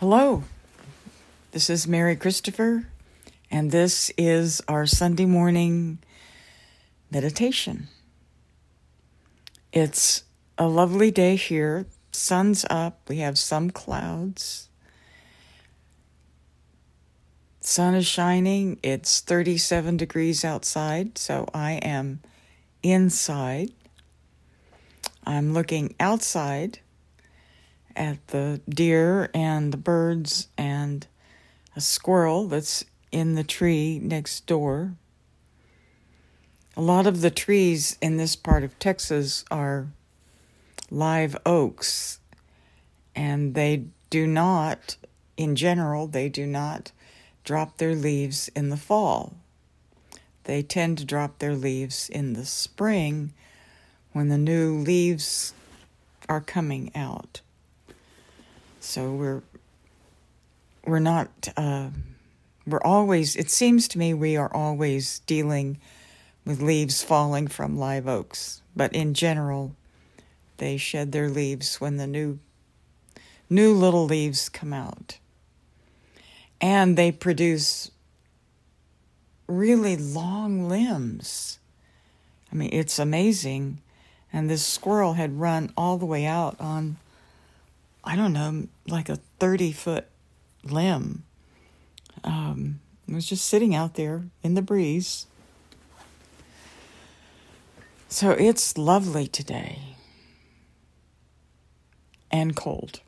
Hello, this is Mary Christopher, and this is our Sunday morning meditation. It's a lovely day here. Sun's up, we have some clouds. Sun is shining. It's 37 degrees outside, so I am inside. I'm looking outside at the deer and the birds and a squirrel that's in the tree next door. A lot of the trees in this part of Texas are live oaks, and they do not, in general, they do not drop their leaves in the fall. They tend to drop their leaves in the spring when the new leaves are coming out. So we're we're not uh, we're always it seems to me we are always dealing with leaves falling from live oaks, but in general they shed their leaves when the new new little leaves come out. And they produce really long limbs. I mean, it's amazing. And this squirrel had run all the way out on I don't know, like a 30 foot limb. Um, it was just sitting out there in the breeze. So it's lovely today and cold.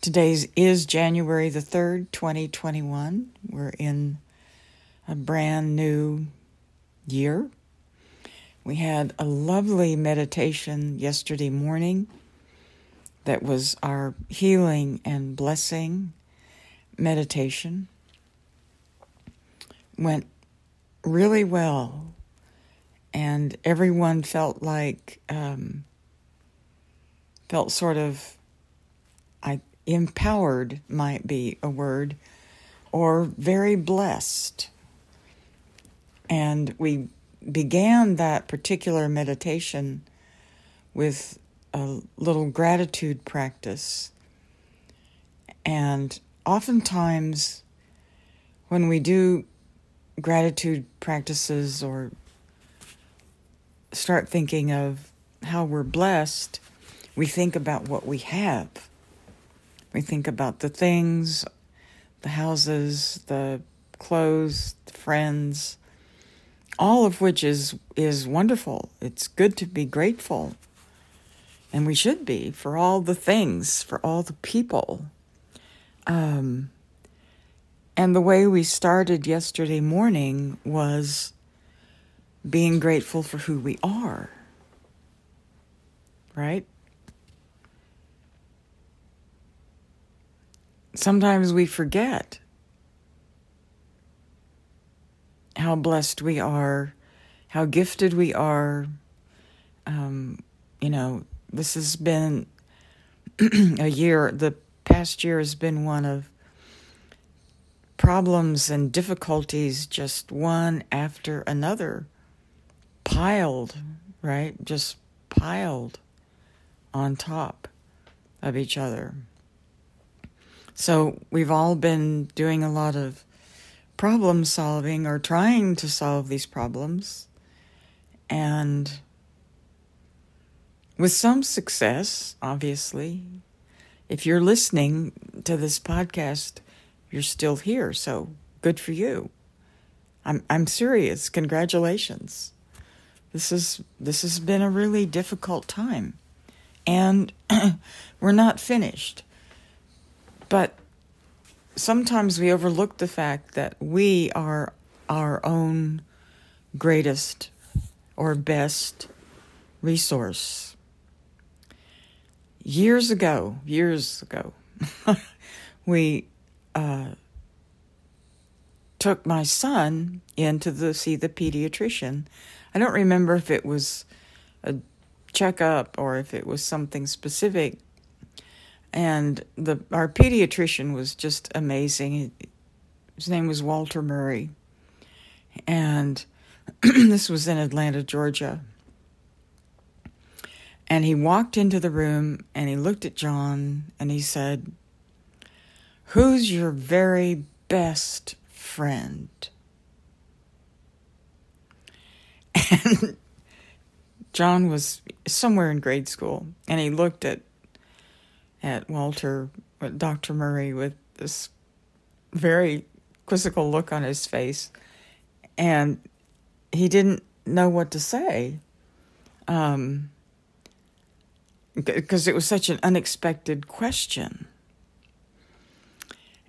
Today's is January the 3rd, 2021. We're in a brand new year. We had a lovely meditation yesterday morning that was our healing and blessing meditation. Went really well, and everyone felt like, um, felt sort of, I empowered might be a word, or very blessed. And we began that particular meditation with a little gratitude practice. And oftentimes, when we do gratitude practices or start thinking of how we're blessed, we think about what we have. We think about the things, the houses, the clothes, the friends, all of which is is wonderful. It's good to be grateful and we should be for all the things, for all the people. Um, and the way we started yesterday morning was being grateful for who we are, right? Sometimes we forget how blessed we are, how gifted we are. Um, you know, this has been a year, the past year has been one of problems and difficulties, just one after another, piled, right? Just piled on top of each other. So we've all been doing a lot of problem solving or trying to solve these problems. And with some success, obviously. If you're listening to this podcast, you're still here, so good for you. I'm I'm serious. Congratulations. This is this has been a really difficult time. And we're not finished. But sometimes we overlook the fact that we are our own greatest or best resource years ago, years ago, we uh, took my son in to the, see the pediatrician. I don't remember if it was a checkup or if it was something specific. And the our pediatrician was just amazing. His name was Walter Murray, and this was in Atlanta, Georgia. And he walked into the room and he looked at John and he said, Who's your very best friend? And John was somewhere in grade school and he looked at at Walter, Dr. Murray, with this very quizzical look on his face. And he didn't know what to say. Um, because it was such an unexpected question.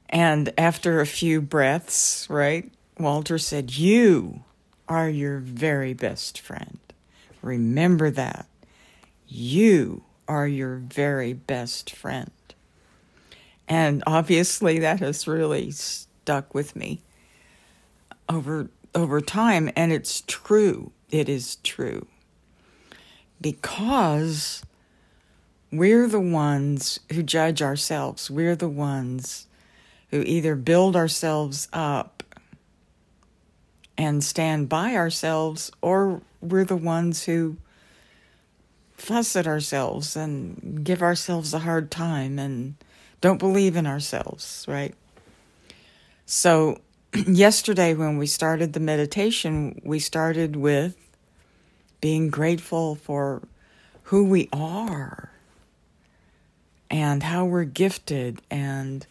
And after a few breaths, right, Walter said, You are your very best friend. Remember that. You are your very best friend. And obviously that has really stuck with me over over time and it's true. It is true. Because we're the ones who judge ourselves. We're the ones who either build ourselves up and stand by ourselves, or we're the ones who fuss at ourselves and give ourselves a hard time and don't believe in ourselves, right? So, yesterday when we started the meditation, we started with being grateful for who we are and how we're gifted and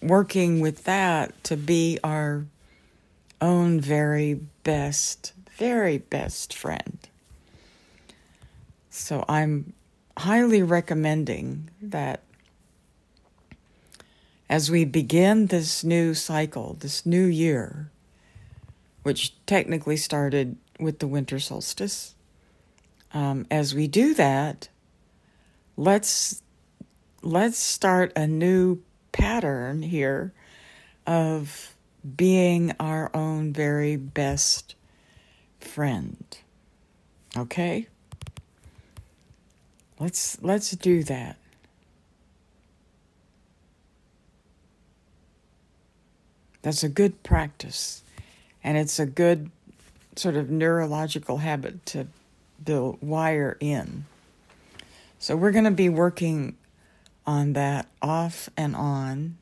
working with that to be our own very best, very best friend. So I'm highly recommending that as we begin this new cycle, this new year, which technically started with the winter solstice, um, as we do that, let's let's start a new pattern here of being our own very best friend. Okay? Let's let's do that. That's a good practice. And it's a good sort of neurological habit to build wire in. So we're going to be working on that off and on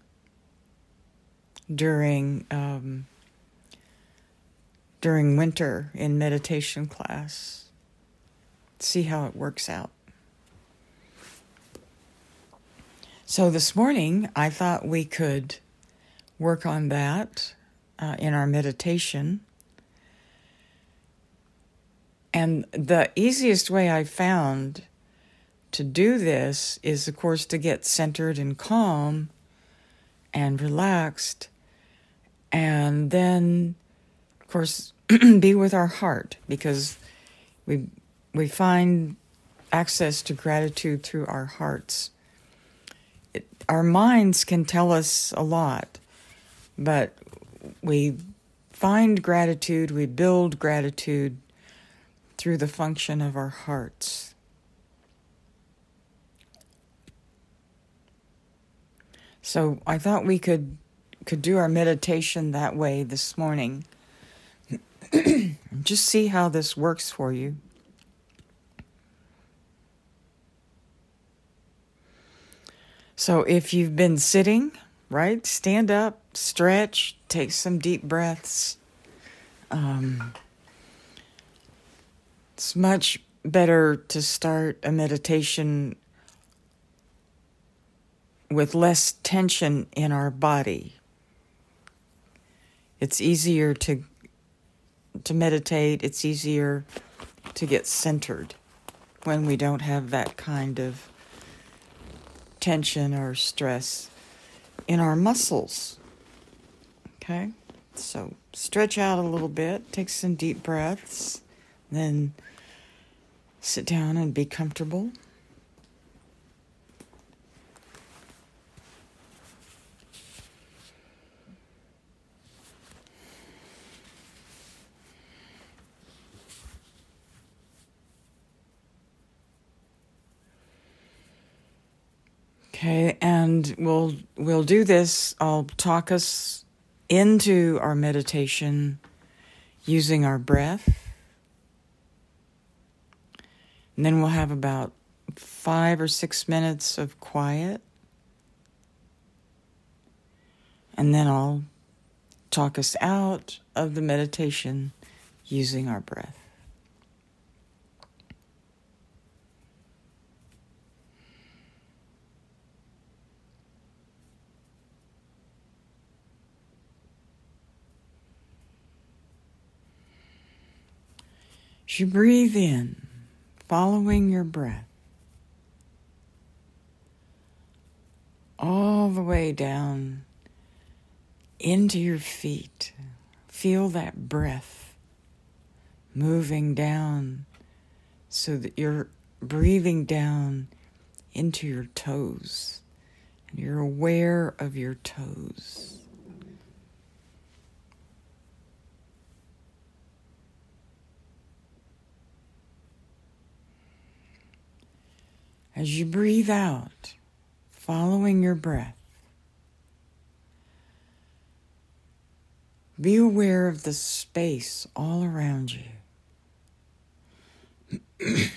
during um, during winter in meditation class. See how it works out. So this morning, I thought we could work on that uh, in our meditation. And the easiest way I found to do this is, of course, to get centered and calm and relaxed, and then, of course, be with our heart because we we find access to gratitude through our hearts. It, our minds can tell us a lot, but we find gratitude, we build gratitude through the function of our hearts. So I thought we could could do our meditation that way this morning. Just see how this works for you. So if you've been sitting, right, stand up, stretch, take some deep breaths. Um, it's much better to start a meditation with less tension in our body. It's easier to to meditate, it's easier to get centered when we don't have that kind of tension or stress in our muscles. Okay? So stretch out a little bit, take some deep breaths, then sit down and be comfortable. Okay, and we'll we'll do this. I'll talk us into our meditation using our breath. And then we'll have about five or six minutes of quiet. And then I'll talk us out of the meditation using our breath. As you breathe in, following your breath, all the way down into your feet. Feel that breath moving down so that you're breathing down into your toes and you're aware of your toes. As you breathe out, following your breath, be aware of the space all around you.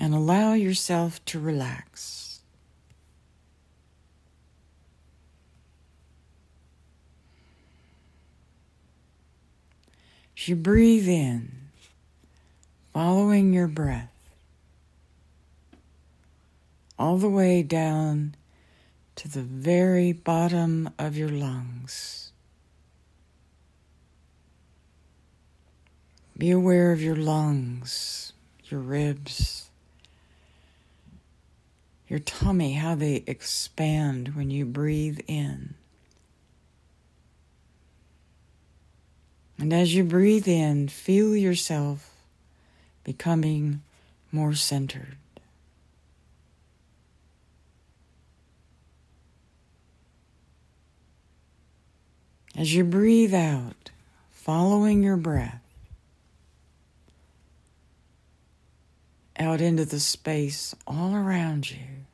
and allow yourself to relax. As you breathe in, following your breath all the way down to the very bottom of your lungs. Be aware of your lungs, your ribs, your tummy, how they expand when you breathe in. And as you breathe in, feel yourself becoming more centered. As you breathe out, following your breath out into the space all around you,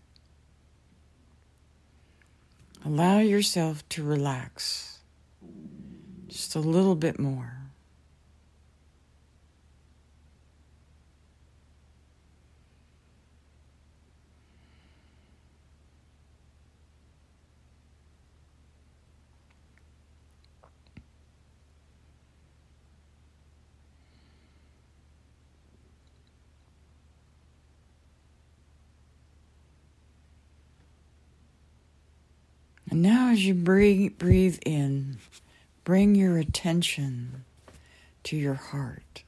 allow yourself to relax just a little bit more. And now, as you breathe, breathe in, bring your attention to your heart.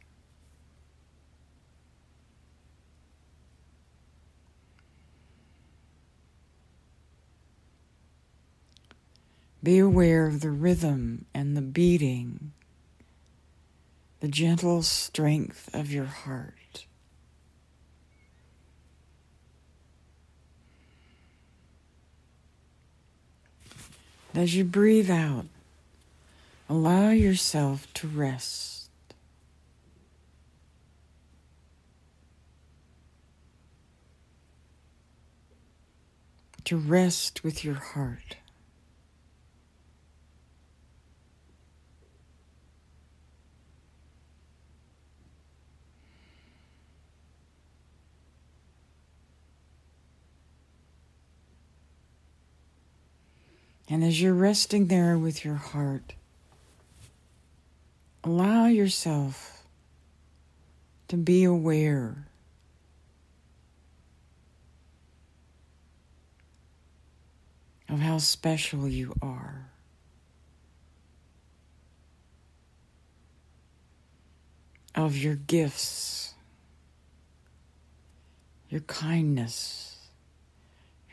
Be aware of the rhythm and the beating, the gentle strength of your heart. As you breathe out, allow yourself to rest. To rest with your heart. And as you're resting there with your heart, allow yourself to be aware of how special you are. Of your gifts, your kindness,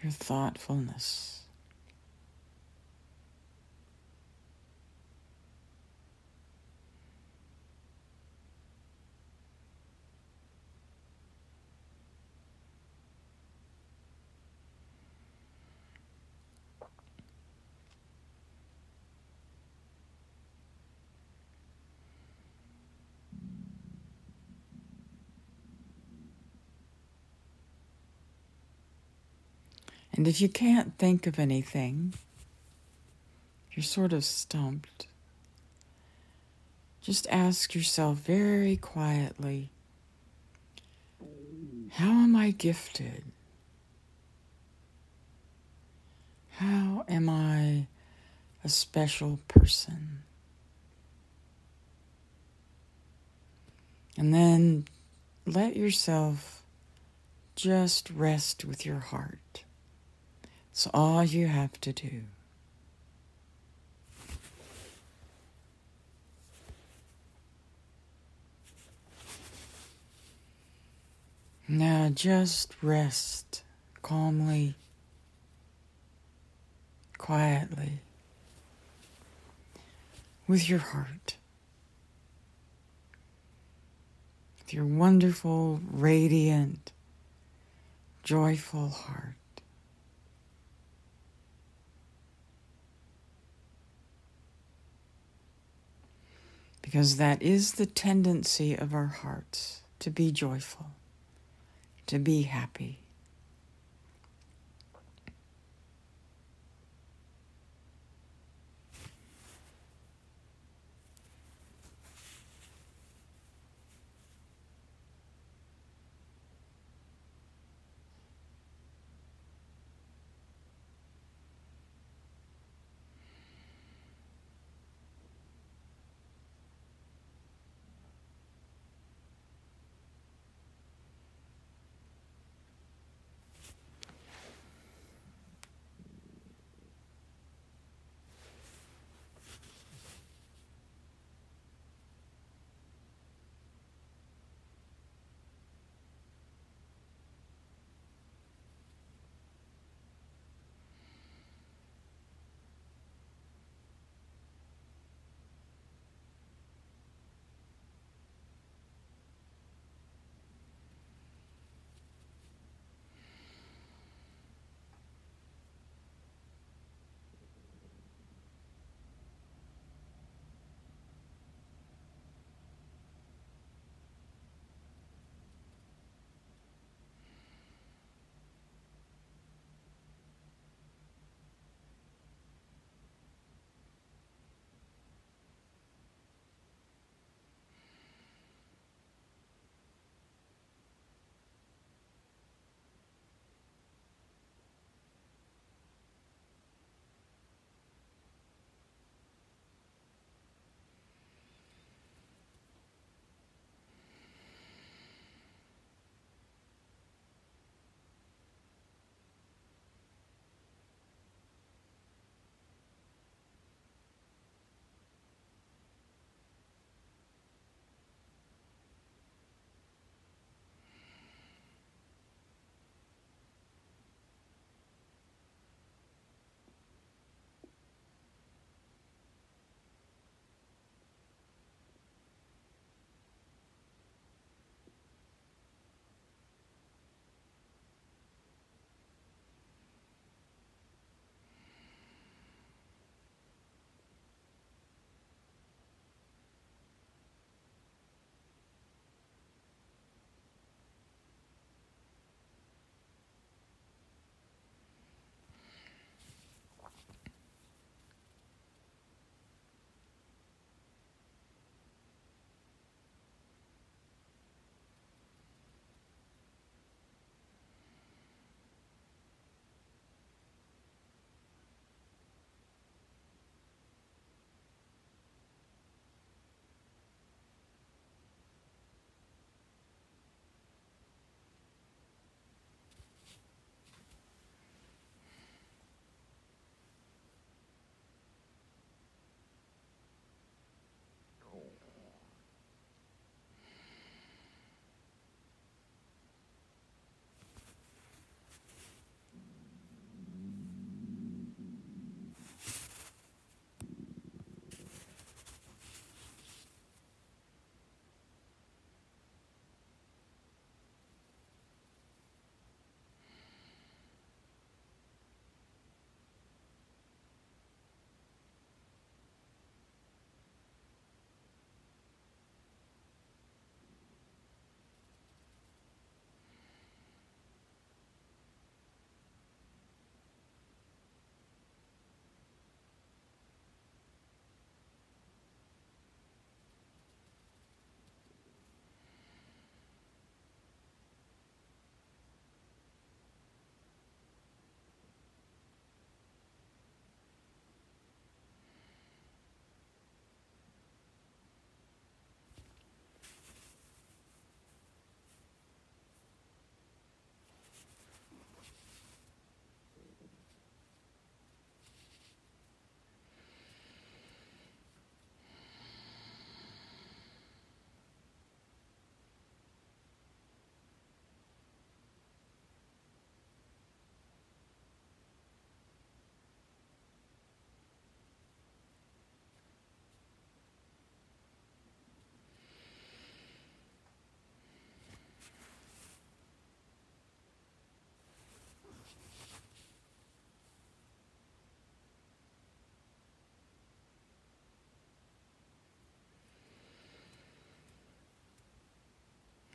your thoughtfulness. And if you can't think of anything, you're sort of stumped. just ask yourself very quietly how am I gifted? How am I a special person? And then let yourself just rest with your heart. It's all you have to do. Now just rest calmly, quietly, with your heart, with your wonderful, radiant, joyful heart. Because that is the tendency of our hearts to be joyful to be happy.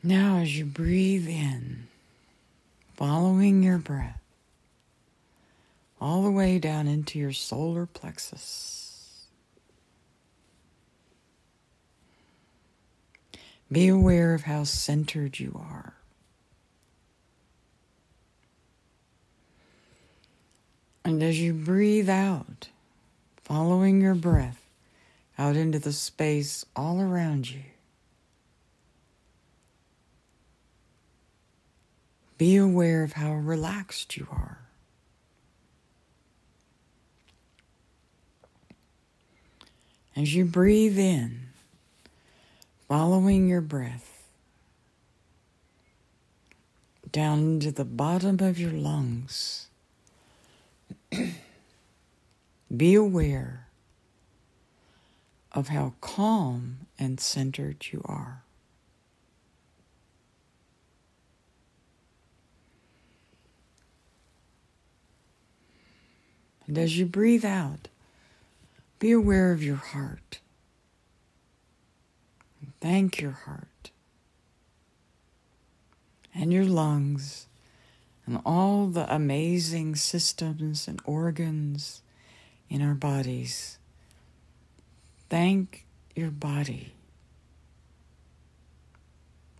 Now, as you breathe in, following your breath all the way down into your solar plexus, be aware of how centered you are. And as you breathe out, following your breath out into the space all around you, be aware of how relaxed you are. As you breathe in, following your breath down into the bottom of your lungs Be aware of how calm and centered you are. And as you breathe out, be aware of your heart. Thank your heart and your lungs and all the amazing systems and organs in our bodies. Thank your body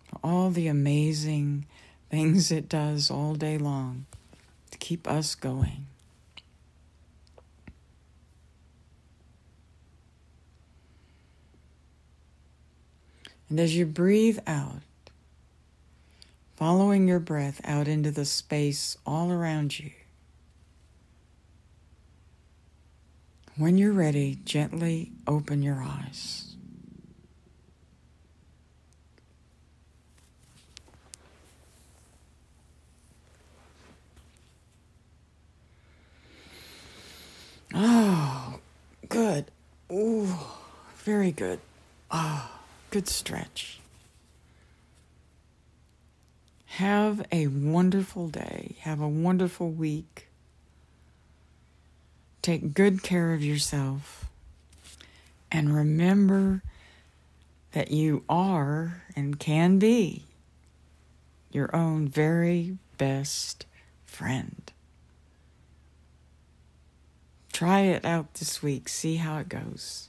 for all the amazing things it does all day long to keep us going. And as you breathe out, following your breath out into the space all around you. When you're ready, gently open your eyes. Oh, good. Ooh, very good. Ah, oh, good stretch. Have a wonderful day. Have a wonderful week. Take good care of yourself. And remember that you are and can be your own very best friend. Try it out this week. See how it goes.